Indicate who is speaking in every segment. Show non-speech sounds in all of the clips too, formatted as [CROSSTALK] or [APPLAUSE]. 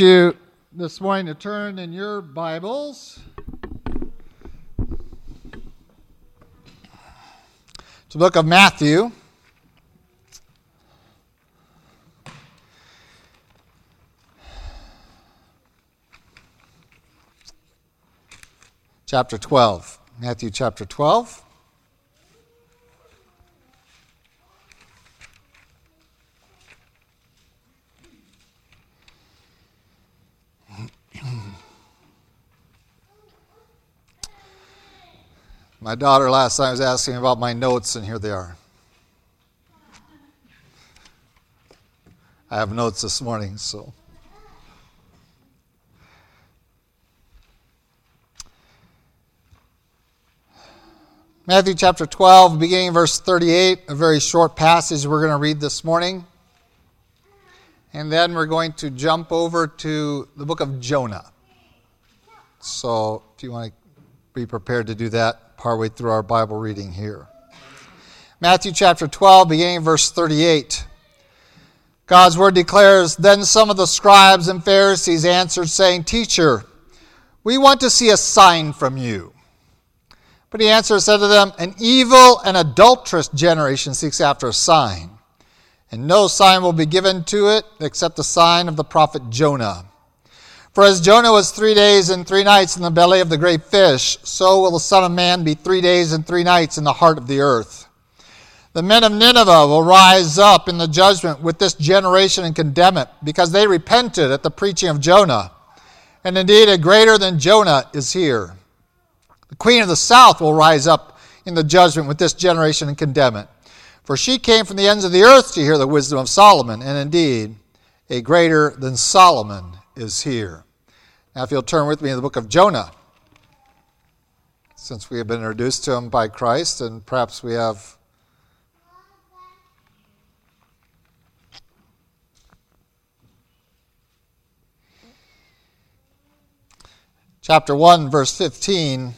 Speaker 1: you this morning to turn in your Bibles to the book of Matthew. Chapter 12. Matthew chapter 12. My daughter last night was asking about my notes, and here they are. I have notes this morning, so. Matthew chapter 12, beginning verse 38, a very short passage we're going to read this morning. And then we're going to jump over to the book of Jonah. So if you want to be prepared to do that partway through our Bible reading here. Matthew chapter 12, beginning verse 38. God's word declares Then some of the scribes and Pharisees answered, saying, Teacher, we want to see a sign from you. But he answered and said to them, An evil and adulterous generation seeks after a sign, and no sign will be given to it except the sign of the prophet Jonah. For as Jonah was three days and three nights in the belly of the great fish, so will the Son of Man be three days and three nights in the heart of the earth. The men of Nineveh will rise up in the judgment with this generation and condemn it, because they repented at the preaching of Jonah. And indeed, a greater than Jonah is here. The queen of the south will rise up in the judgment with this generation and condemn it. For she came from the ends of the earth to hear the wisdom of Solomon, and indeed, a greater than Solomon is here. Now, if you'll turn with me in the book of Jonah, since we have been introduced to him by Christ, and perhaps we have. Chapter 1, verse 15.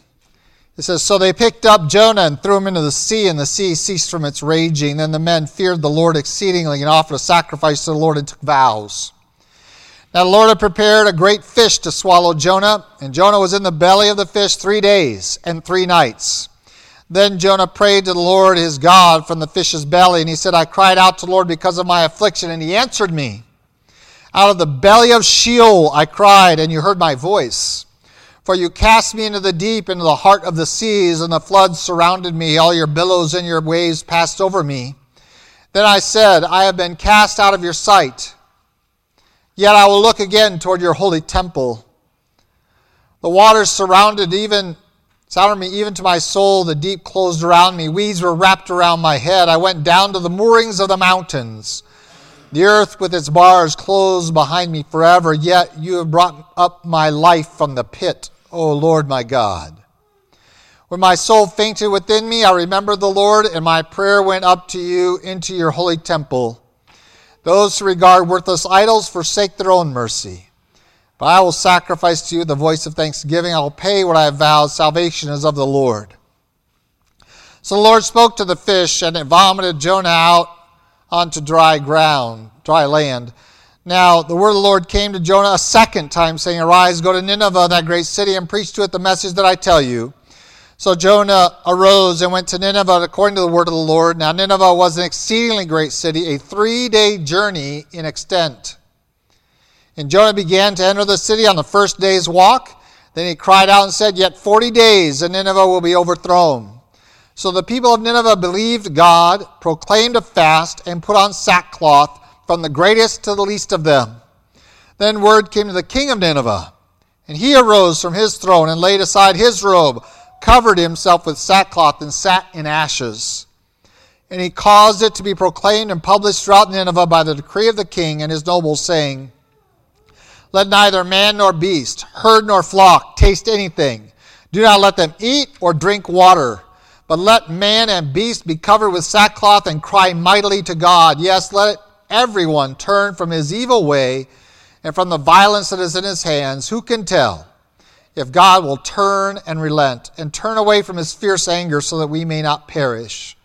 Speaker 1: It says, So they picked up Jonah and threw him into the sea, and the sea ceased from its raging. Then the men feared the Lord exceedingly and offered a sacrifice to the Lord and took vows. Now the Lord had prepared a great fish to swallow Jonah, and Jonah was in the belly of the fish three days and three nights. Then Jonah prayed to the Lord his God from the fish's belly, and he said, I cried out to the Lord because of my affliction, and he answered me. Out of the belly of Sheol I cried, and you heard my voice. For you cast me into the deep, into the heart of the seas, and the floods surrounded me. All your billows and your waves passed over me. Then I said, I have been cast out of your sight. Yet I will look again toward your holy temple. The waters surrounded even surrounded me even to my soul. The deep closed around me. Weeds were wrapped around my head. I went down to the moorings of the mountains. The earth with its bars closed behind me forever. Yet you have brought up my life from the pit, O Lord my God. When my soul fainted within me, I remembered the Lord, and my prayer went up to you into your holy temple. Those who regard worthless idols forsake their own mercy. But I will sacrifice to you the voice of thanksgiving. I will pay what I have vowed. Salvation is of the Lord. So the Lord spoke to the fish, and it vomited Jonah out onto dry ground, dry land. Now the word of the Lord came to Jonah a second time, saying, Arise, go to Nineveh, that great city, and preach to it the message that I tell you. So Jonah arose and went to Nineveh according to the word of the Lord. Now, Nineveh was an exceedingly great city, a three day journey in extent. And Jonah began to enter the city on the first day's walk. Then he cried out and said, Yet 40 days, and Nineveh will be overthrown. So the people of Nineveh believed God, proclaimed a fast, and put on sackcloth from the greatest to the least of them. Then word came to the king of Nineveh, and he arose from his throne and laid aside his robe covered himself with sackcloth and sat in ashes. And he caused it to be proclaimed and published throughout Nineveh by the decree of the king and his nobles, saying, Let neither man nor beast, herd nor flock taste anything. Do not let them eat or drink water. But let man and beast be covered with sackcloth and cry mightily to God. Yes, let everyone turn from his evil way and from the violence that is in his hands. Who can tell? If God will turn and relent and turn away from his fierce anger so that we may not perish.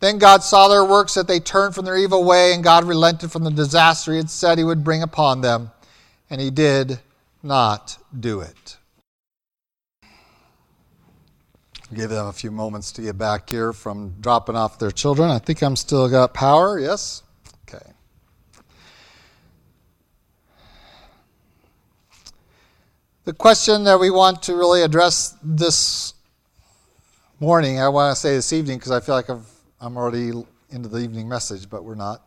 Speaker 1: Then God saw their works, that they turned from their evil way, and God relented from the disaster he had said he would bring upon them. and he did not do it. Give them a few moments to get back here from dropping off their children. I think I'm still got power. Yes? Okay. The question that we want to really address this morning, I want to say this evening because I feel like I've, I'm already into the evening message, but we're not.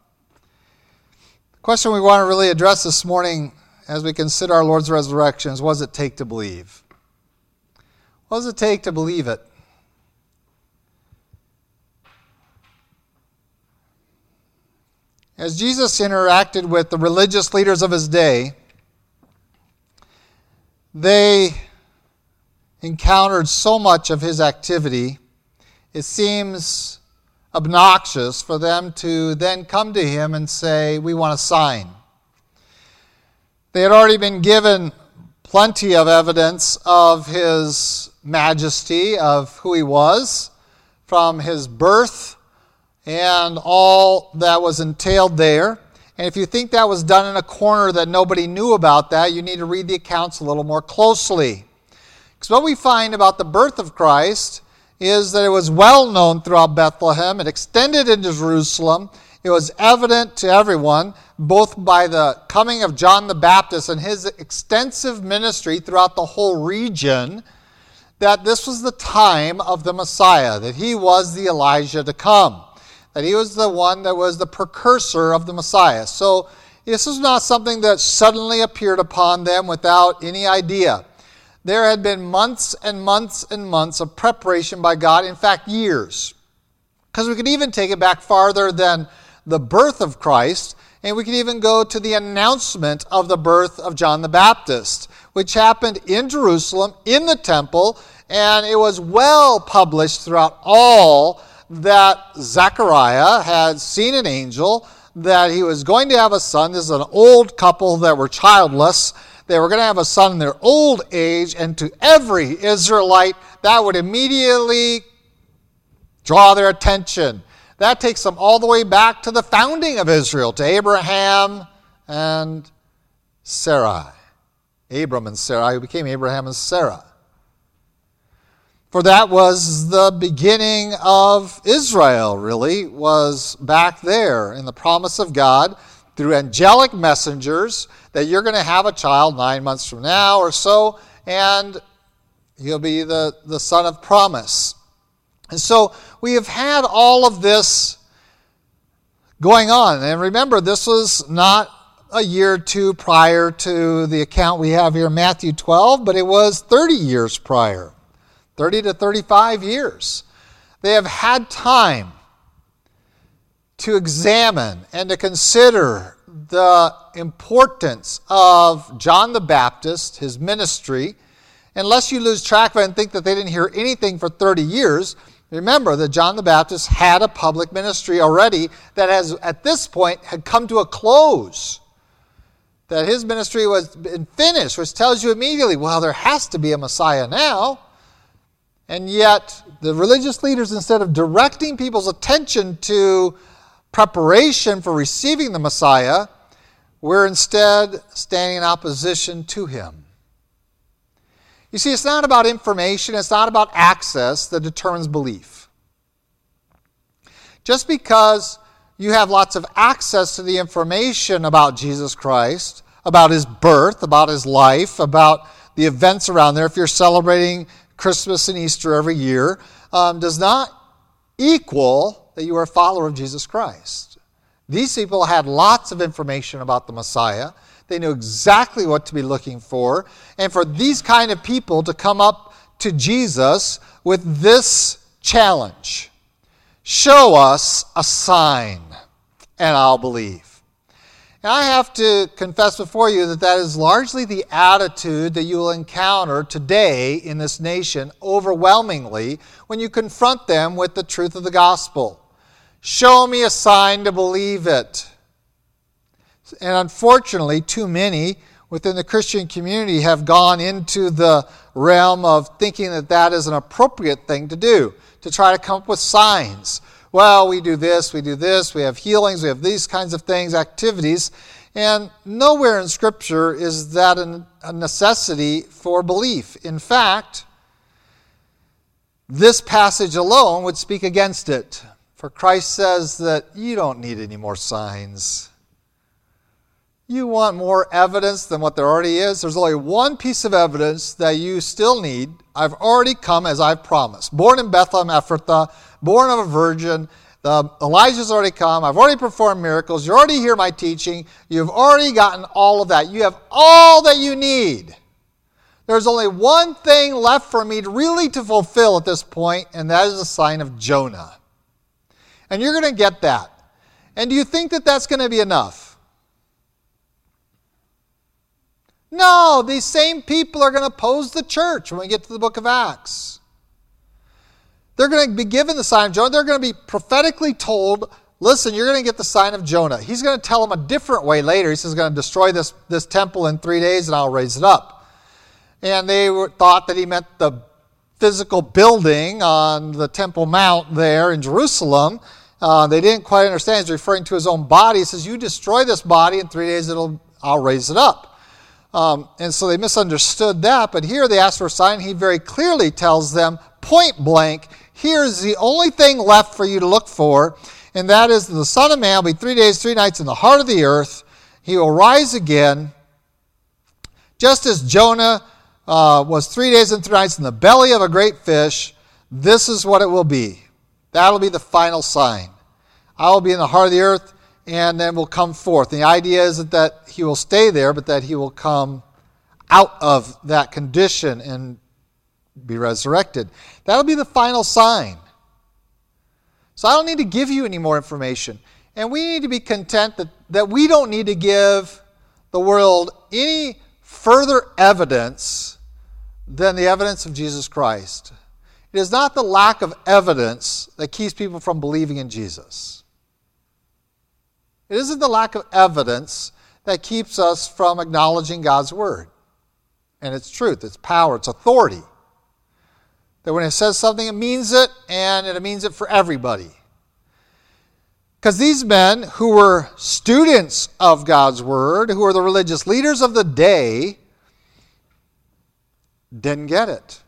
Speaker 1: The question we want to really address this morning as we consider our Lord's resurrection is what does it take to believe? What does it take to believe it? As Jesus interacted with the religious leaders of his day, they encountered so much of his activity, it seems obnoxious for them to then come to him and say, We want a sign. They had already been given plenty of evidence of his majesty, of who he was, from his birth and all that was entailed there. And if you think that was done in a corner that nobody knew about that, you need to read the accounts a little more closely. Because what we find about the birth of Christ is that it was well known throughout Bethlehem, it extended into Jerusalem, it was evident to everyone, both by the coming of John the Baptist and his extensive ministry throughout the whole region, that this was the time of the Messiah, that he was the Elijah to come that he was the one that was the precursor of the Messiah. So this is not something that suddenly appeared upon them without any idea. There had been months and months and months of preparation by God, in fact, years. Because we could even take it back farther than the birth of Christ, and we could even go to the announcement of the birth of John the Baptist, which happened in Jerusalem, in the temple, and it was well published throughout all that Zechariah had seen an angel, that he was going to have a son. This is an old couple that were childless. They were going to have a son in their old age, and to every Israelite, that would immediately draw their attention. That takes them all the way back to the founding of Israel, to Abraham and Sarai. Abram and Sarai, who became Abraham and Sarah. For that was the beginning of Israel, really, was back there in the promise of God through angelic messengers that you're going to have a child nine months from now or so, and he'll be the, the son of promise. And so we have had all of this going on. And remember, this was not a year or two prior to the account we have here in Matthew 12, but it was 30 years prior. 30 to 35 years. They have had time to examine and to consider the importance of John the Baptist, his ministry. Unless you lose track of it and think that they didn't hear anything for 30 years, remember that John the Baptist had a public ministry already that has, at this point, had come to a close. That his ministry was finished, which tells you immediately, well, there has to be a Messiah now. And yet, the religious leaders, instead of directing people's attention to preparation for receiving the Messiah, were instead standing in opposition to him. You see, it's not about information, it's not about access that determines belief. Just because you have lots of access to the information about Jesus Christ, about his birth, about his life, about the events around there, if you're celebrating Christmas and Easter every year um, does not equal that you are a follower of Jesus Christ. These people had lots of information about the Messiah. They knew exactly what to be looking for. And for these kind of people to come up to Jesus with this challenge show us a sign, and I'll believe. And I have to confess before you that that is largely the attitude that you will encounter today in this nation overwhelmingly when you confront them with the truth of the gospel. Show me a sign to believe it. And unfortunately, too many within the Christian community have gone into the realm of thinking that that is an appropriate thing to do, to try to come up with signs well, we do this, we do this, we have healings, we have these kinds of things, activities. And nowhere in Scripture is that a necessity for belief. In fact, this passage alone would speak against it. For Christ says that you don't need any more signs. You want more evidence than what there already is? There's only one piece of evidence that you still need. I've already come as I've promised. Born in Bethlehem, Ephrathah, born of a virgin. The, Elijah's already come. I've already performed miracles. You already hear my teaching. You've already gotten all of that. You have all that you need. There's only one thing left for me to really to fulfill at this point, and that is the sign of Jonah. And you're going to get that. And do you think that that's going to be enough? No, these same people are going to oppose the church when we get to the book of Acts. They're going to be given the sign of Jonah. They're going to be prophetically told, listen, you're going to get the sign of Jonah. He's going to tell them a different way later. He says, he's going to destroy this, this temple in three days and I'll raise it up. And they were, thought that he meant the physical building on the Temple Mount there in Jerusalem. Uh, they didn't quite understand. He's referring to his own body. He says, You destroy this body, in three days it'll, I'll raise it up. Um, and so they misunderstood that. But here they ask for a sign. He very clearly tells them, point blank, here's the only thing left for you to look for, and that is the Son of Man will be three days, three nights in the heart of the earth. He will rise again, just as Jonah uh, was three days and three nights in the belly of a great fish. This is what it will be. That'll be the final sign. I will be in the heart of the earth, and then will come forth. The idea isn't that he will stay there, but that he will come out of that condition and be resurrected. That'll be the final sign. So I don't need to give you any more information. And we need to be content that, that we don't need to give the world any further evidence than the evidence of Jesus Christ. It is not the lack of evidence that keeps people from believing in Jesus. It isn't the lack of evidence that keeps us from acknowledging God's Word and its truth, its power, its authority. That when it says something, it means it, and it means it for everybody. Because these men who were students of God's Word, who were the religious leaders of the day, didn't get it.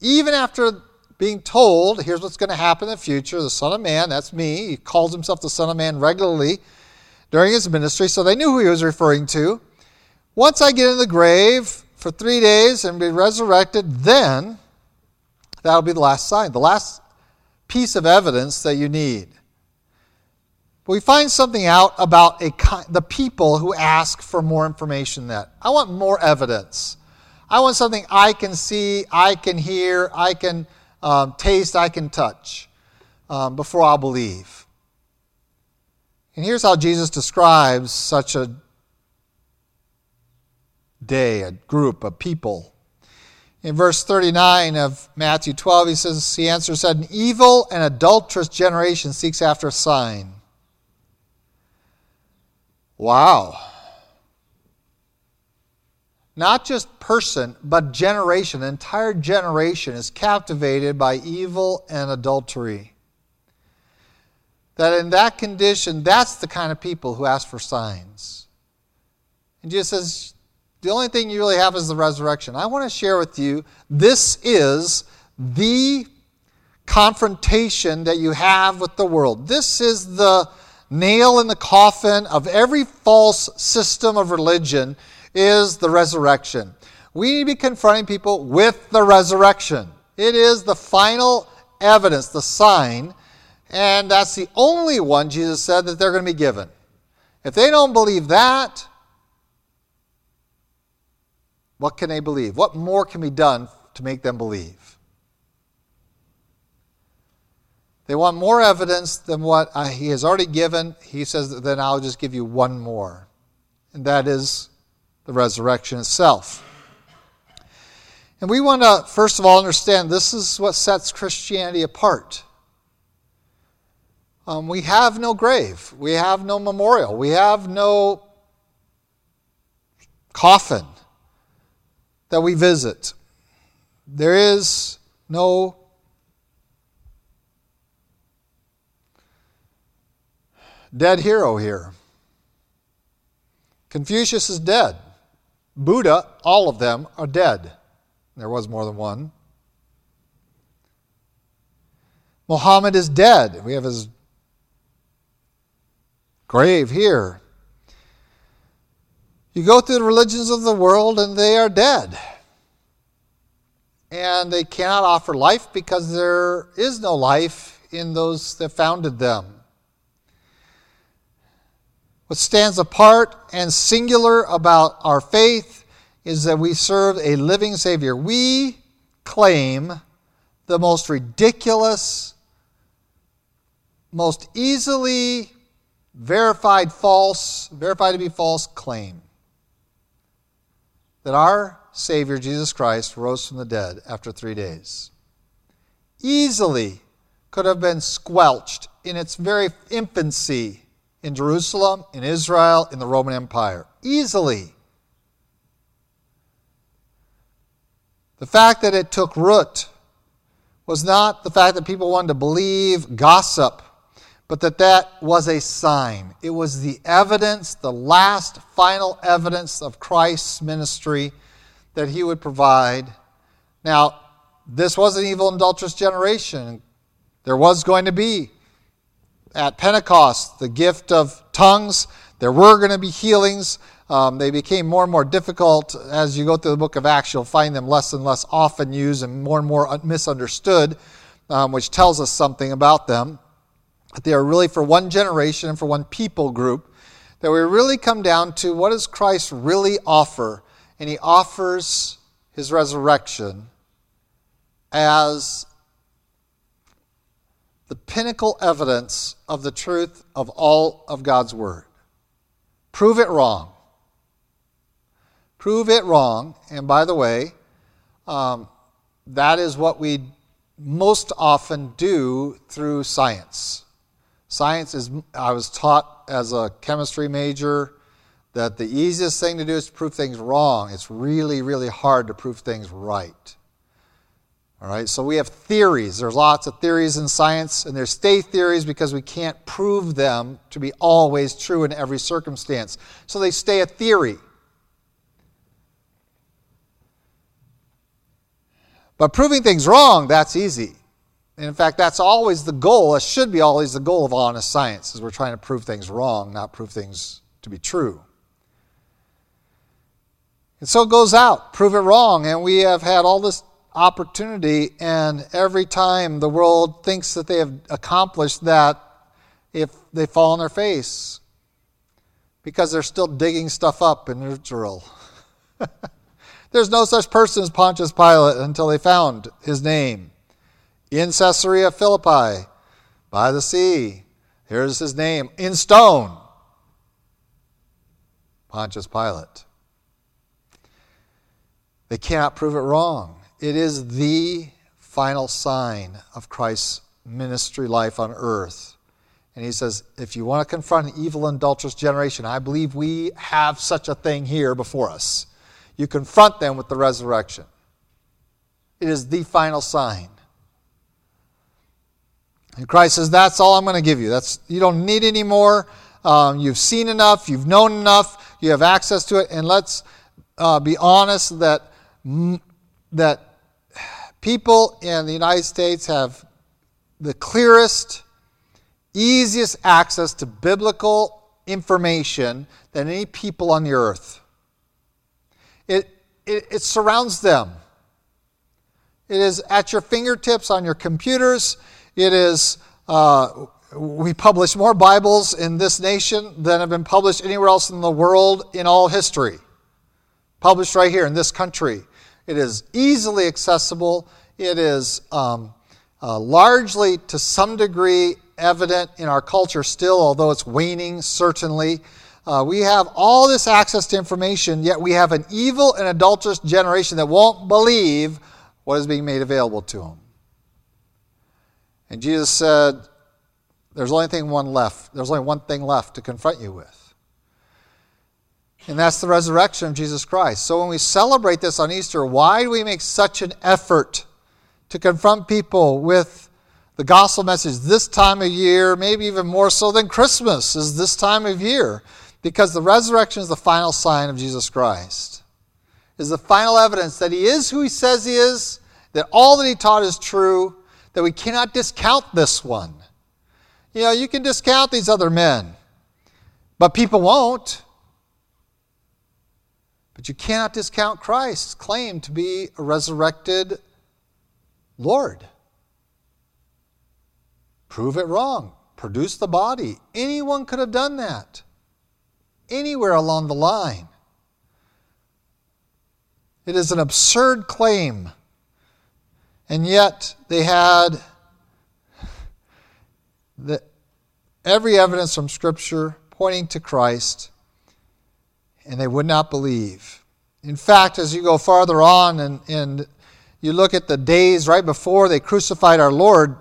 Speaker 1: Even after being told, here's what's going to happen in the future, the Son of Man, that's me, he calls himself the Son of Man regularly during his ministry, so they knew who he was referring to. Once I get in the grave for three days and be resurrected, then That'll be the last sign, the last piece of evidence that you need. But we find something out about a, the people who ask for more information that I want more evidence. I want something I can see, I can hear, I can um, taste, I can touch um, before I'll believe. And here's how Jesus describes such a day, a group of people. In verse 39 of Matthew 12, he says, He answered, said, An evil and adulterous generation seeks after a sign. Wow. Not just person, but generation, an entire generation is captivated by evil and adultery. That in that condition, that's the kind of people who ask for signs. And Jesus says, the only thing you really have is the resurrection. I want to share with you this is the confrontation that you have with the world. This is the nail in the coffin of every false system of religion is the resurrection. We need to be confronting people with the resurrection. It is the final evidence, the sign, and that's the only one Jesus said that they're going to be given. If they don't believe that, what can they believe? What more can be done to make them believe? They want more evidence than what uh, he has already given. He says, then I'll just give you one more. And that is the resurrection itself. And we want to, first of all, understand this is what sets Christianity apart. Um, we have no grave, we have no memorial, we have no coffin that we visit. There is no dead hero here. Confucius is dead. Buddha, all of them are dead. There was more than one. Muhammad is dead. We have his grave here. You go through the religions of the world and they are dead. And they cannot offer life because there is no life in those that founded them. What stands apart and singular about our faith is that we serve a living Savior. We claim the most ridiculous, most easily verified false, verified to be false claim that our Savior Jesus Christ rose from the dead after three days. Easily could have been squelched in its very infancy in Jerusalem, in Israel, in the Roman Empire. Easily. The fact that it took root was not the fact that people wanted to believe gossip, but that that was a sign. It was the evidence, the last final evidence of Christ's ministry that he would provide. Now, this was an evil, adulterous generation. There was going to be at Pentecost the gift of tongues. There were going to be healings. Um, they became more and more difficult as you go through the book of Acts. You'll find them less and less often used and more and more misunderstood, um, which tells us something about them. But they are really for one generation and for one people group. That we really come down to what does Christ really offer and he offers his resurrection as the pinnacle evidence of the truth of all of God's Word. Prove it wrong. Prove it wrong. And by the way, um, that is what we most often do through science. Science is, I was taught as a chemistry major that the easiest thing to do is to prove things wrong. It's really, really hard to prove things right. All right, so we have theories. There's lots of theories in science, and there's stay theories because we can't prove them to be always true in every circumstance. So they stay a theory. But proving things wrong, that's easy. And in fact, that's always the goal. It should be always the goal of honest science, is we're trying to prove things wrong, not prove things to be true. And so it goes out, prove it wrong. And we have had all this opportunity, and every time the world thinks that they have accomplished that, if they fall on their face because they're still digging stuff up in Israel. [LAUGHS] There's no such person as Pontius Pilate until they found his name. In Caesarea Philippi, by the sea, here's his name, in stone Pontius Pilate. They cannot prove it wrong. It is the final sign of Christ's ministry life on earth. And he says, if you want to confront an evil, adulterous generation, I believe we have such a thing here before us. You confront them with the resurrection. It is the final sign. And Christ says, That's all I'm going to give you. That's, you don't need any more. Um, you've seen enough. You've known enough. You have access to it. And let's uh, be honest that, that people in the United States have the clearest, easiest access to biblical information than any people on the earth. It, it, it, surrounds them. It is at your fingertips on your computers. It is, uh, we publish more Bibles in this nation than have been published anywhere else in the world in all history. Published right here in this country. It is easily accessible. It is um, uh, largely, to some degree, evident in our culture still, although it's waning, certainly. Uh, we have all this access to information, yet we have an evil and adulterous generation that won't believe what is being made available to them. And Jesus said, There's only thing one left. There's only one thing left to confront you with. And that's the resurrection of Jesus Christ. So when we celebrate this on Easter, why do we make such an effort to confront people with the gospel message this time of year, maybe even more so than Christmas is this time of year? Because the resurrection is the final sign of Jesus Christ. Is the final evidence that he is who he says he is, that all that he taught is true, that we cannot discount this one. You know, you can discount these other men, but people won't. But you cannot discount Christ's claim to be a resurrected Lord. Prove it wrong. Produce the body. Anyone could have done that. Anywhere along the line. It is an absurd claim. And yet they had the, every evidence from Scripture pointing to Christ, and they would not believe. In fact, as you go farther on and, and you look at the days right before they crucified our Lord,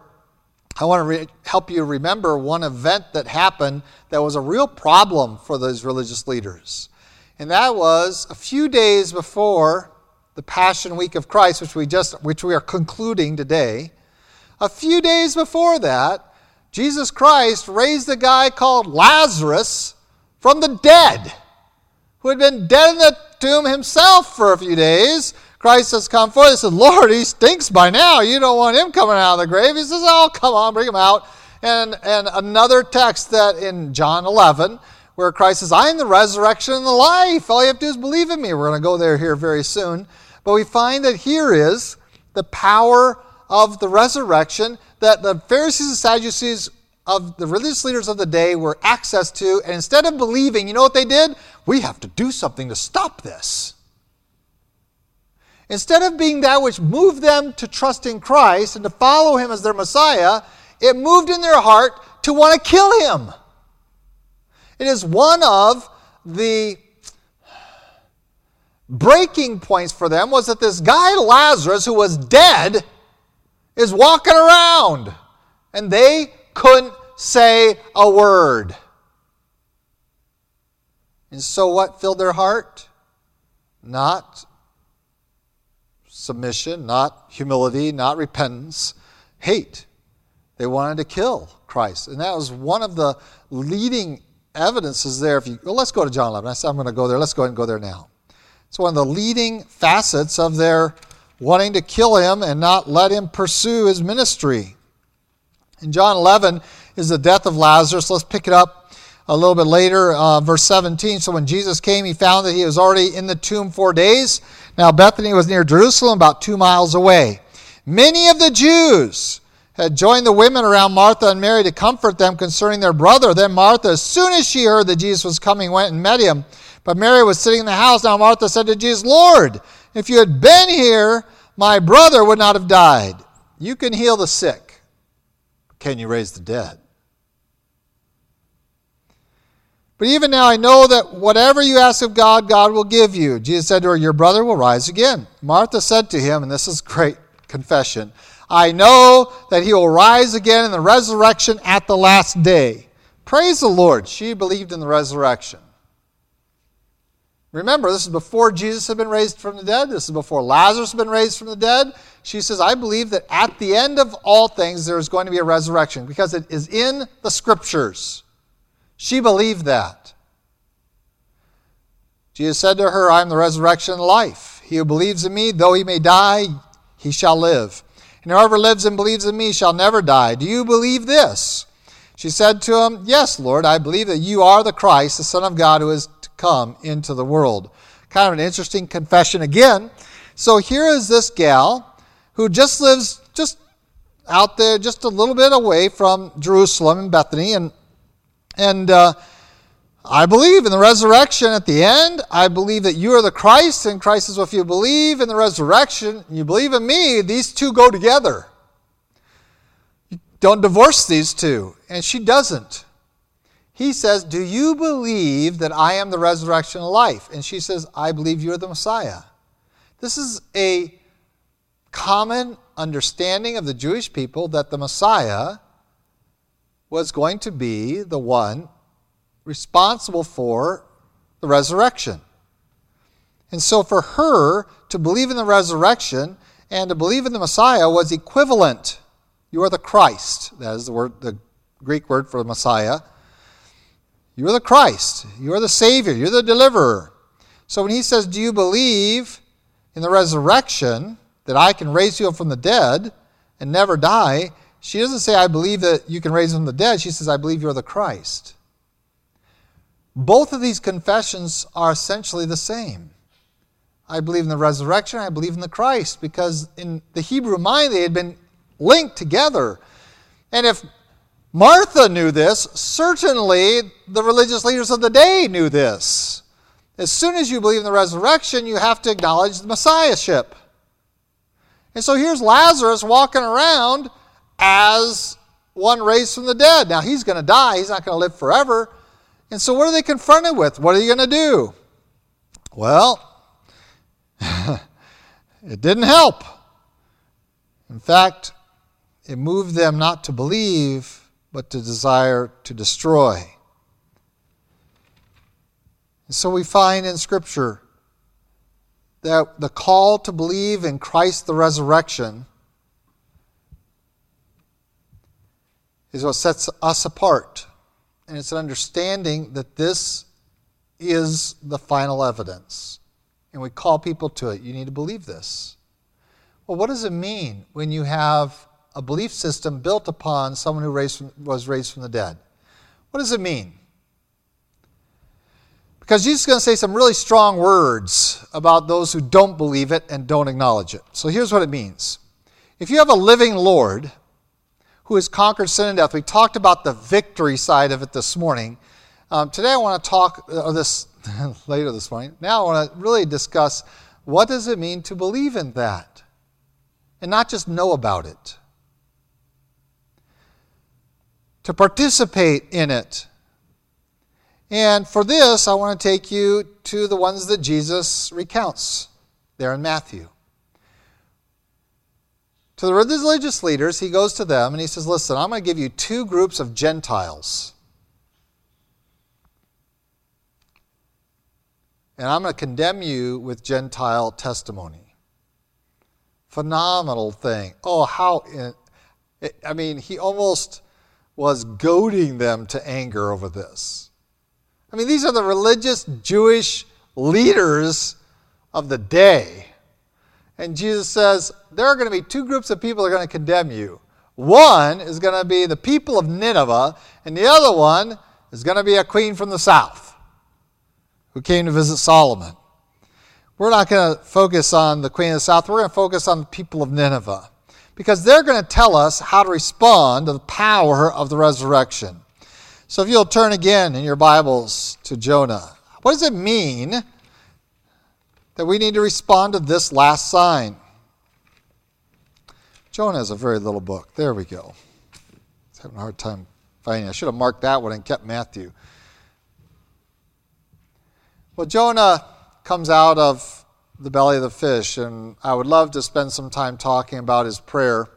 Speaker 1: I want to re- help you remember one event that happened that was a real problem for those religious leaders. And that was a few days before the Passion Week of Christ, which we just which we are concluding today. A few days before that, Jesus Christ raised a guy called Lazarus from the dead, who had been dead in the tomb himself for a few days. Christ has come forth. He said, Lord, he stinks by now. You don't want him coming out of the grave. He says, Oh, come on, bring him out. And, and another text that in John 11, where Christ says, I am the resurrection and the life. All you have to do is believe in me. We're going to go there here very soon. But we find that here is the power of the resurrection that the Pharisees and Sadducees of the religious leaders of the day were access to. And instead of believing, you know what they did? We have to do something to stop this. Instead of being that which moved them to trust in Christ and to follow Him as their Messiah, it moved in their heart to want to kill Him. It is one of the breaking points for them was that this guy Lazarus, who was dead, is walking around. And they couldn't say a word. And so, what filled their heart? Not submission, not humility, not repentance, hate. They wanted to kill Christ. And that was one of the leading evidences there. If you well, let's go to John 11. I said I'm going to go there. Let's go ahead and go there now. It's one of the leading facets of their wanting to kill him and not let him pursue his ministry. In John 11 is the death of Lazarus. Let's pick it up a little bit later, uh, verse 17. So when Jesus came, he found that he was already in the tomb four days. Now, Bethany was near Jerusalem, about two miles away. Many of the Jews had joined the women around Martha and Mary to comfort them concerning their brother. Then Martha, as soon as she heard that Jesus was coming, went and met him. But Mary was sitting in the house. Now Martha said to Jesus, Lord, if you had been here, my brother would not have died. You can heal the sick. Can you raise the dead? But even now I know that whatever you ask of God, God will give you. Jesus said to her, Your brother will rise again. Martha said to him, and this is great confession I know that he will rise again in the resurrection at the last day. Praise the Lord. She believed in the resurrection. Remember, this is before Jesus had been raised from the dead. This is before Lazarus had been raised from the dead. She says, I believe that at the end of all things, there is going to be a resurrection because it is in the scriptures. She believed that. Jesus said to her, I am the resurrection and life. He who believes in me, though he may die, he shall live. And whoever lives and believes in me shall never die. Do you believe this? She said to him, Yes, Lord, I believe that you are the Christ, the Son of God, who is come into the world. Kind of an interesting confession again. So here is this gal who just lives just out there, just a little bit away from Jerusalem and Bethany, and and uh, I believe in the resurrection at the end. I believe that you are the Christ, and Christ is what you believe in the resurrection. You believe in me, these two go together. Don't divorce these two. And she doesn't. He says, Do you believe that I am the resurrection and life? And she says, I believe you are the Messiah. This is a common understanding of the Jewish people that the Messiah was going to be the one responsible for the resurrection. And so for her to believe in the resurrection and to believe in the Messiah was equivalent. You are the Christ. That is the word the Greek word for Messiah. You're the Christ. You're the Savior. You're the deliverer. So when he says, Do you believe in the resurrection, that I can raise you up from the dead and never die? She doesn't say, I believe that you can raise from the dead. She says, I believe you're the Christ. Both of these confessions are essentially the same. I believe in the resurrection, I believe in the Christ, because in the Hebrew mind they had been linked together. And if Martha knew this, certainly the religious leaders of the day knew this. As soon as you believe in the resurrection, you have to acknowledge the Messiahship. And so here's Lazarus walking around as one raised from the dead. Now he's going to die, he's not going to live forever. And so what are they confronted with? What are you going to do? Well, [LAUGHS] it didn't help. In fact, it moved them not to believe, but to desire to destroy. And so we find in Scripture that the call to believe in Christ the resurrection is what sets us apart. And it's an understanding that this is the final evidence. And we call people to it. You need to believe this. Well, what does it mean when you have a belief system built upon someone who raised from, was raised from the dead? What does it mean? Because Jesus is going to say some really strong words about those who don't believe it and don't acknowledge it. So here's what it means If you have a living Lord who has conquered sin and death, we talked about the victory side of it this morning. Um, today I want to talk, or this [LAUGHS] later this morning, now I want to really discuss what does it mean to believe in that and not just know about it. To participate in it and for this, I want to take you to the ones that Jesus recounts there in Matthew. To the religious leaders, he goes to them and he says, Listen, I'm going to give you two groups of Gentiles. And I'm going to condemn you with Gentile testimony. Phenomenal thing. Oh, how. I mean, he almost was goading them to anger over this. I mean, these are the religious Jewish leaders of the day. And Jesus says, there are going to be two groups of people that are going to condemn you. One is going to be the people of Nineveh, and the other one is going to be a queen from the south who came to visit Solomon. We're not going to focus on the queen of the south, we're going to focus on the people of Nineveh because they're going to tell us how to respond to the power of the resurrection. So if you'll turn again in your Bibles to Jonah, what does it mean that we need to respond to this last sign? Jonah is a very little book. There we go. I was having a hard time finding it. I should have marked that one and kept Matthew. Well, Jonah comes out of the belly of the fish, and I would love to spend some time talking about his prayer.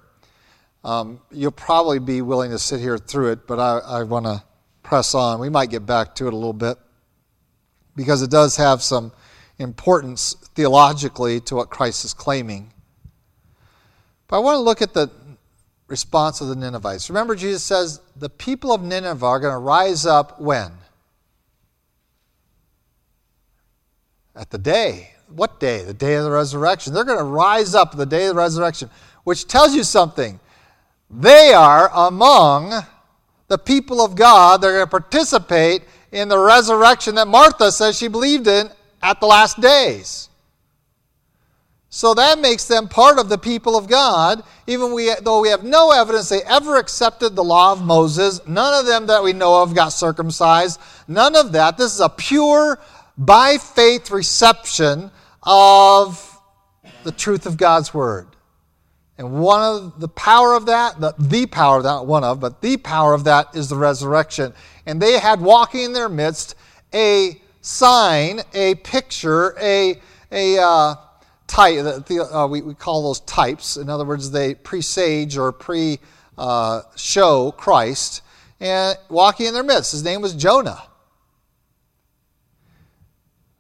Speaker 1: Um, you'll probably be willing to sit here through it, but I, I want to press on. We might get back to it a little bit because it does have some importance theologically to what Christ is claiming. But I want to look at the response of the Ninevites. Remember, Jesus says the people of Nineveh are going to rise up when? At the day. What day? The day of the resurrection. They're going to rise up the day of the resurrection, which tells you something. They are among the people of God. They're going to participate in the resurrection that Martha says she believed in at the last days. So that makes them part of the people of God, even we, though we have no evidence they ever accepted the law of Moses. None of them that we know of got circumcised. None of that. This is a pure, by faith reception of the truth of God's word. And one of the power of that, the, the power of that, one of, but the power of that is the resurrection. And they had walking in their midst a sign, a picture, a, a uh, type, uh, we, we call those types. In other words, they presage or pre uh, show Christ, and walking in their midst. His name was Jonah.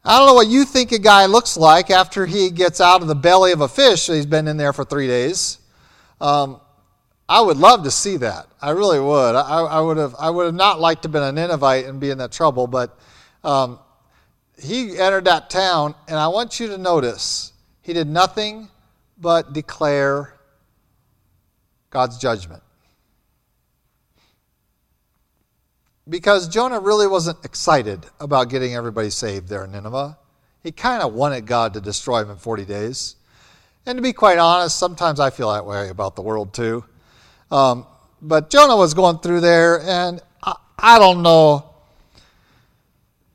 Speaker 1: I don't know what you think a guy looks like after he gets out of the belly of a fish. He's been in there for three days. Um, I would love to see that. I really would. I, I would have. I would have not liked to have been a Ninevite and be in that trouble, but um, he entered that town, and I want you to notice he did nothing but declare God's judgment. Because Jonah really wasn't excited about getting everybody saved there in Nineveh. He kind of wanted God to destroy him in 40 days. And to be quite honest, sometimes I feel that way about the world too. Um, but Jonah was going through there, and I, I don't know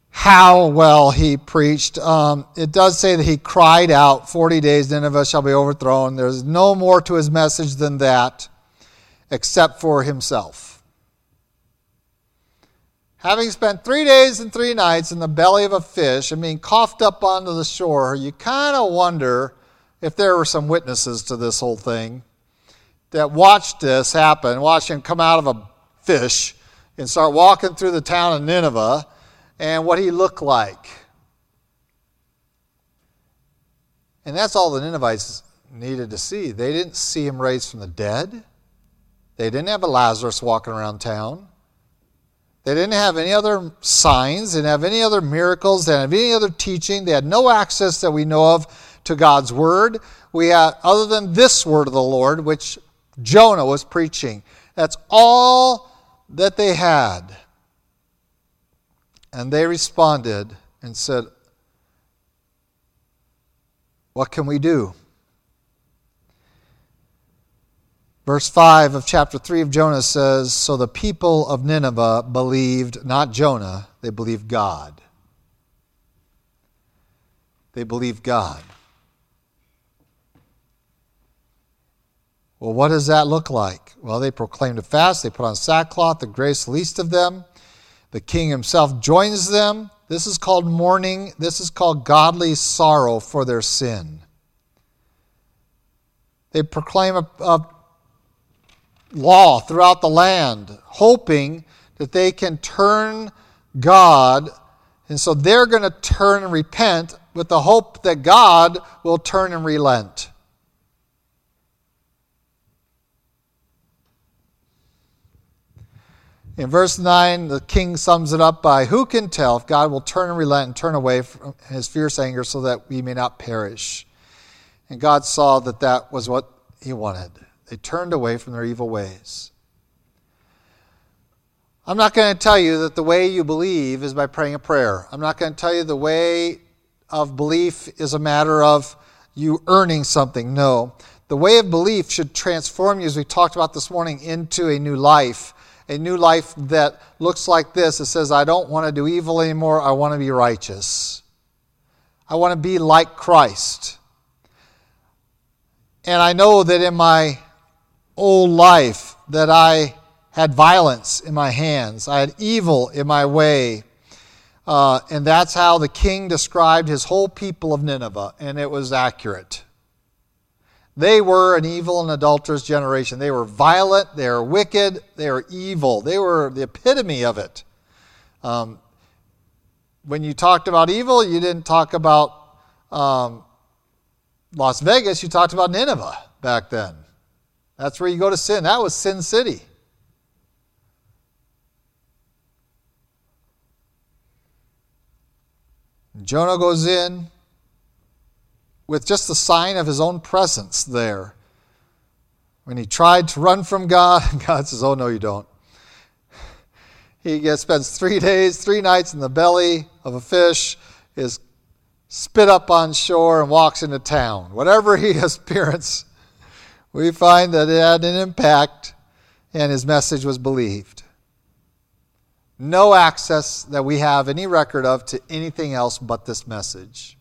Speaker 1: how well he preached. Um, it does say that he cried out, 40 days, Nineveh shall be overthrown. There's no more to his message than that, except for himself. Having spent three days and three nights in the belly of a fish and being coughed up onto the shore, you kind of wonder if there were some witnesses to this whole thing that watched this happen, watched him come out of a fish and start walking through the town of Nineveh and what he looked like. And that's all the Ninevites needed to see. They didn't see him raised from the dead. They didn't have a Lazarus walking around town. They didn't have any other signs, they didn't have any other miracles, they didn't have any other teaching. They had no access that we know of to God's word. We had, other than this word of the Lord, which Jonah was preaching. That's all that they had. And they responded and said, What can we do? Verse 5 of chapter 3 of Jonah says So the people of Nineveh believed not Jonah, they believed God. They believed God. Well, what does that look like? Well, they proclaimed a fast, they put on sackcloth, the grace least of them. The king himself joins them. This is called mourning. This is called godly sorrow for their sin. They proclaim a, a law throughout the land, hoping that they can turn God, and so they're going to turn and repent with the hope that God will turn and relent. In verse 9, the king sums it up by Who can tell if God will turn and relent and turn away from his fierce anger so that we may not perish? And God saw that that was what he wanted. They turned away from their evil ways. I'm not going to tell you that the way you believe is by praying a prayer. I'm not going to tell you the way of belief is a matter of you earning something. No. The way of belief should transform you, as we talked about this morning, into a new life a new life that looks like this. It says, I don't want to do evil anymore. I want to be righteous. I want to be like Christ. And I know that in my old life that I had violence in my hands. I had evil in my way. Uh, and that's how the king described his whole people of Nineveh, and it was accurate. They were an evil and adulterous generation. They were violent, they were wicked, they were evil. They were the epitome of it. Um, when you talked about evil, you didn't talk about um, Las Vegas, you talked about Nineveh back then. That's where you go to sin. That was Sin City. Jonah goes in, with just the sign of his own presence there. When he tried to run from God, [LAUGHS] God says, Oh, no, you don't. He gets, spends three days, three nights in the belly of a fish, is spit up on shore, and walks into town. Whatever he [LAUGHS] experienced, we find that it had an impact and his message was believed. No access that we have any record of to anything else but this message.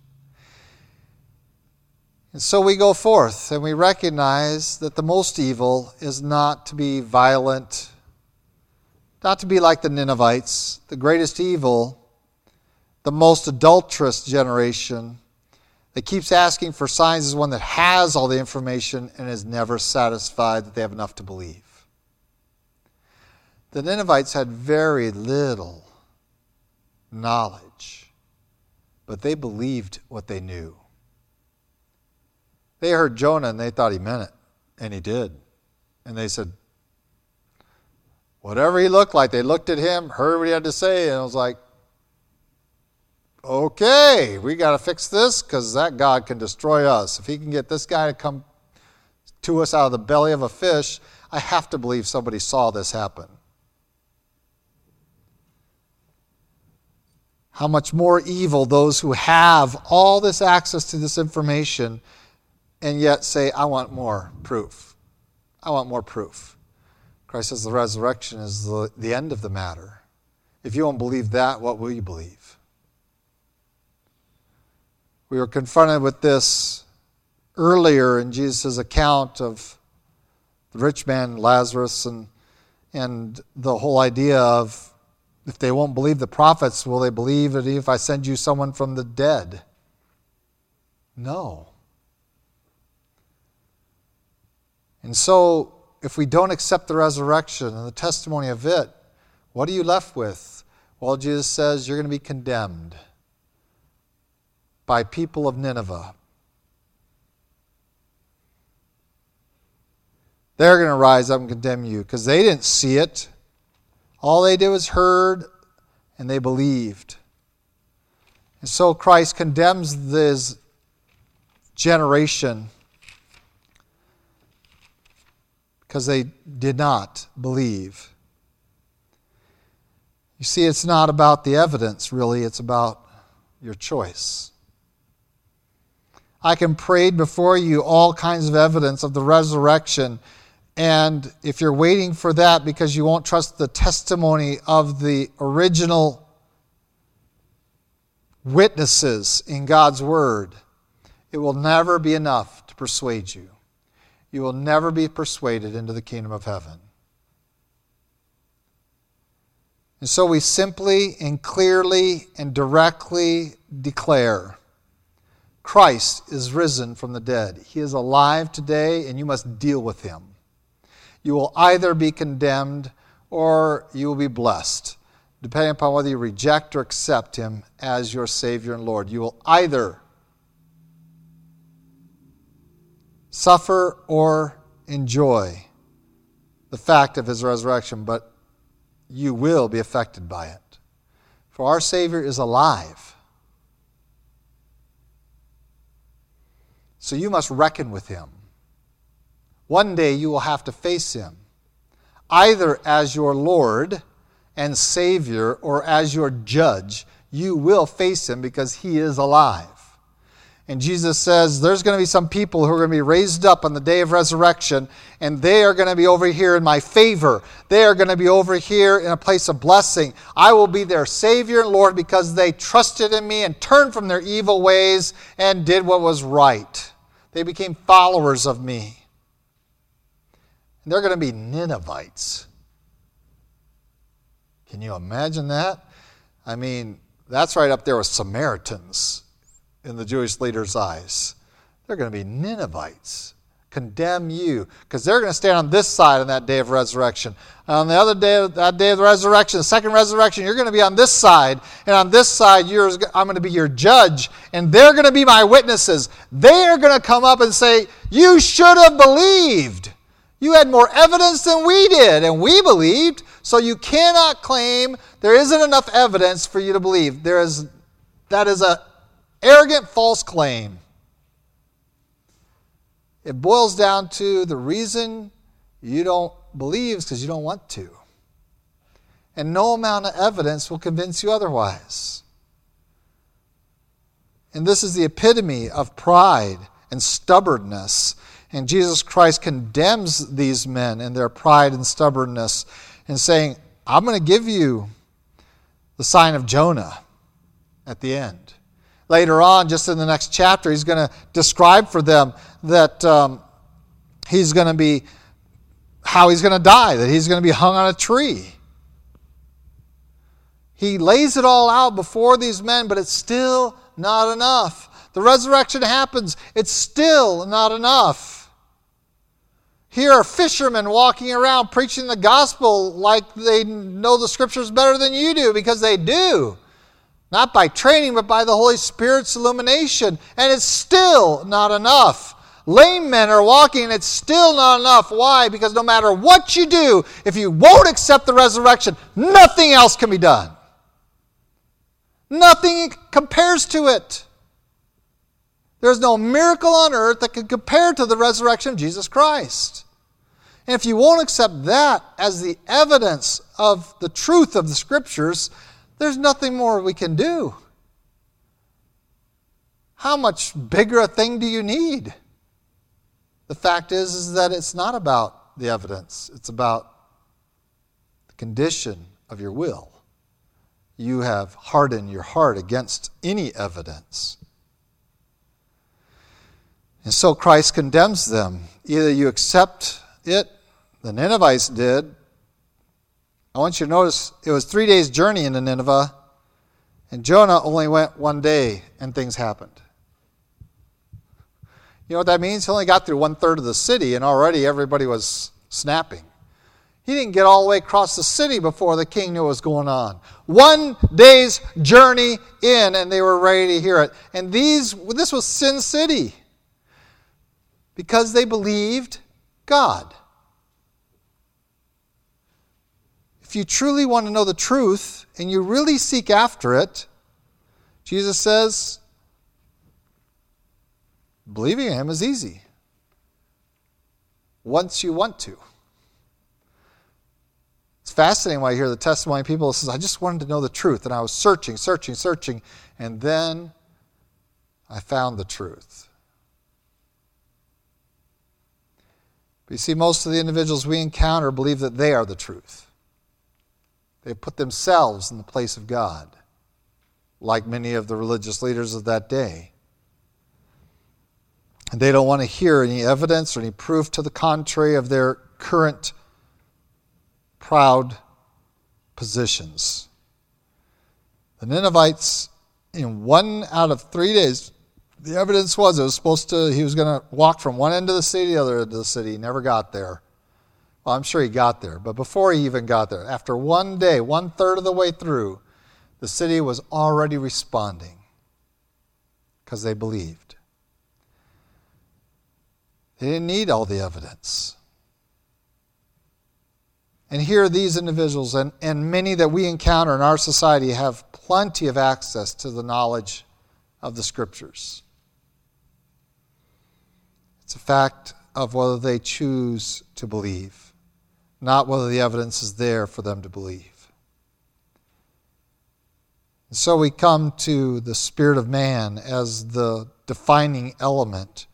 Speaker 1: And so we go forth and we recognize that the most evil is not to be violent, not to be like the Ninevites. The greatest evil, the most adulterous generation that keeps asking for signs, is one that has all the information and is never satisfied that they have enough to believe. The Ninevites had very little knowledge, but they believed what they knew. They heard Jonah and they thought he meant it, and he did. And they said, whatever he looked like, they looked at him, heard what he had to say, and it was like, okay, we got to fix this because that God can destroy us. If he can get this guy to come to us out of the belly of a fish, I have to believe somebody saw this happen. How much more evil those who have all this access to this information and yet say, I want more proof. I want more proof. Christ says the resurrection is the, the end of the matter. If you won't believe that, what will you believe? We were confronted with this earlier in Jesus' account of the rich man Lazarus and, and the whole idea of if they won't believe the prophets, will they believe that if I send you someone from the dead? No. And so, if we don't accept the resurrection and the testimony of it, what are you left with? Well, Jesus says you're going to be condemned by people of Nineveh. They're going to rise up and condemn you because they didn't see it. All they did was heard and they believed. And so Christ condemns this generation because they did not believe. You see, it's not about the evidence, really, it's about your choice. I can parade before you all kinds of evidence of the resurrection. And if you're waiting for that because you won't trust the testimony of the original witnesses in God's Word, it will never be enough to persuade you you will never be persuaded into the kingdom of heaven. And so we simply and clearly and directly declare Christ is risen from the dead. He is alive today, and you must deal with him. You will either be condemned or you will be blessed, depending upon whether you reject or accept him as your Savior and Lord. You will either suffer or enjoy the fact of his resurrection, but you will be affected by it. For our Savior is alive. So you must reckon with him. One day you will have to face him, either as your Lord and Savior or as your judge. You will face him because he is alive. And Jesus says there's going to be some people who are going to be raised up on the day of resurrection, and they are going to be over here in my favor. They are going to be over here in a place of blessing. I will be their Savior and Lord because they trusted in me and turned from their evil ways and did what was right. They became followers of me. And they're going to be Ninevites. Can you imagine that? I mean, that's right up there with Samaritans in the Jewish leaders' eyes. They're going to be Ninevites, condemn you, because they're going to stand on this side on that day of resurrection. And on the other day, that day of the resurrection, the second resurrection, you're going to be on this side, and on this side, I'm going to be your judge, and they're going to be my witnesses. They are going to come up and say, "You should have believed. You had more evidence than we did, and we believed." So you cannot claim there isn't enough evidence for you to believe. There is that is a arrogant false claim. It boils down to the reason you don't believe is because you don't want to. And no amount of evidence will convince you otherwise. And this is the epitome of pride and stubbornness. And Jesus Christ condemns these men in their pride and stubbornness and saying, I'm going to give you the sign of Jonah at the end. Later on, just in the next chapter, he's going to describe for them that um, he's going to be, how he's going to die, that he's going to be hung on a tree. He lays it all out before these men, but it's still not enough. The resurrection happens, it's still not enough. Here are fishermen walking around preaching the gospel like they know the scriptures better than you do, because they do. Not by training, but by the Holy Spirit's illumination. And it's still not enough. Lame men are walking, and it's still not enough. Why? Because no matter what you do, if you won't accept the resurrection, nothing else can be done. Nothing compares to it. There's no miracle on earth that can compare to the resurrection of Jesus Christ. And if you won't accept that as the evidence of the truth of the Scriptures, there's nothing more we can do. How much bigger a thing do you need? The fact is, is that it's not about the evidence, it's about the condition of your will. You have hardened your heart against any evidence. And so Christ condemns them. Either you accept it, the Ninevites did. I want you to notice it was three days' journey into Nineveh, and Jonah only went one day, and things happened. You know what that means? He only got through one third of the city, and already everybody was snapping. He didn't get all the way across the city before the king knew what was going on. One day's journey in, and they were ready to hear it. And these, this was Sin City because they believed God. If you truly want to know the truth and you really seek after it, Jesus says, believing in Him is easy once you want to. It's fascinating when I hear the testimony of people that says, I just wanted to know the truth, and I was searching, searching, searching, and then I found the truth. But you see, most of the individuals we encounter believe that they are the truth. They put themselves in the place of God, like many of the religious leaders of that day. And they don't want to hear any evidence or any proof to the contrary of their current proud positions. The Ninevites, in one out of three days, the evidence was it was supposed to, he was going to walk from one end of the city to the other end of the city. He never got there. Well, I'm sure he got there, but before he even got there, after one day, one third of the way through, the city was already responding because they believed. They didn't need all the evidence. And here, these individuals and, and many that we encounter in our society have plenty of access to the knowledge of the Scriptures. It's a fact of whether they choose to believe, not whether the evidence is there for them to believe. And so we come to the spirit of man as the defining element.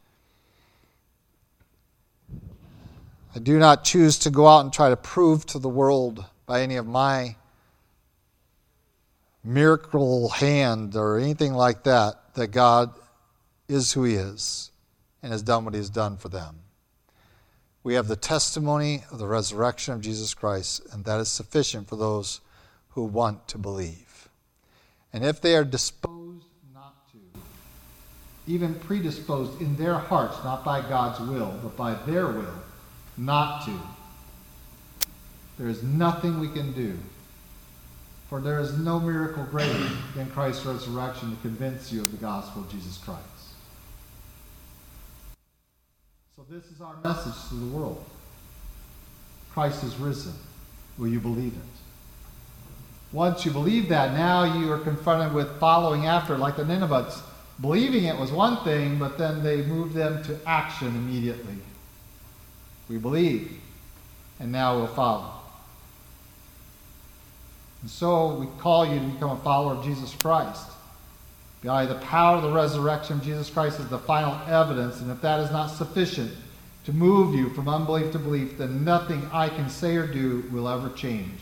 Speaker 1: I do not choose to go out and try to prove to the world by any of my miracle hand or anything like that that God is who He is and has done what he has done for them. We have the testimony of the resurrection of Jesus Christ, and that is sufficient for those who want to believe. And if they are disposed not to, even predisposed in their hearts, not by God's will, but by their will, not to, there is nothing we can do. For there is no miracle greater than Christ's resurrection to convince you of the gospel of Jesus Christ. So, this is our message to the world Christ is risen. Will you believe it? Once you believe that, now you are confronted with following after, like the Ninevites. Believing it was one thing, but then they moved them to action immediately. We believe, and now we'll follow. And so we call you to become a follower of Jesus Christ. By the power of the resurrection of Jesus Christ is the final evidence, and if that is not sufficient to move you from unbelief to belief, then nothing I can say or do will ever change.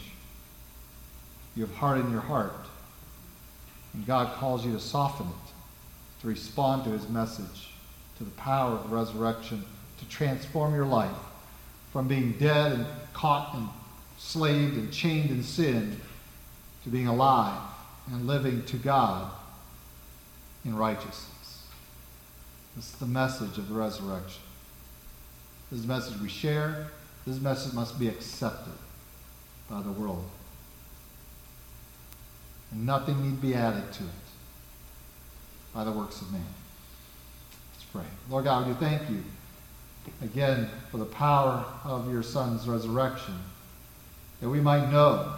Speaker 1: You have hardened your heart, and God calls you to soften it, to respond to his message, to the power of the resurrection, to transform your life from being dead and caught and slaved and chained in sin to being alive and living to God in righteousness. This is the message of the resurrection. This message we share. This message must be accepted by the world. And nothing need be added to it by the works of man. Let's pray. Lord God, we thank you again for the power of your Son's resurrection, that we might know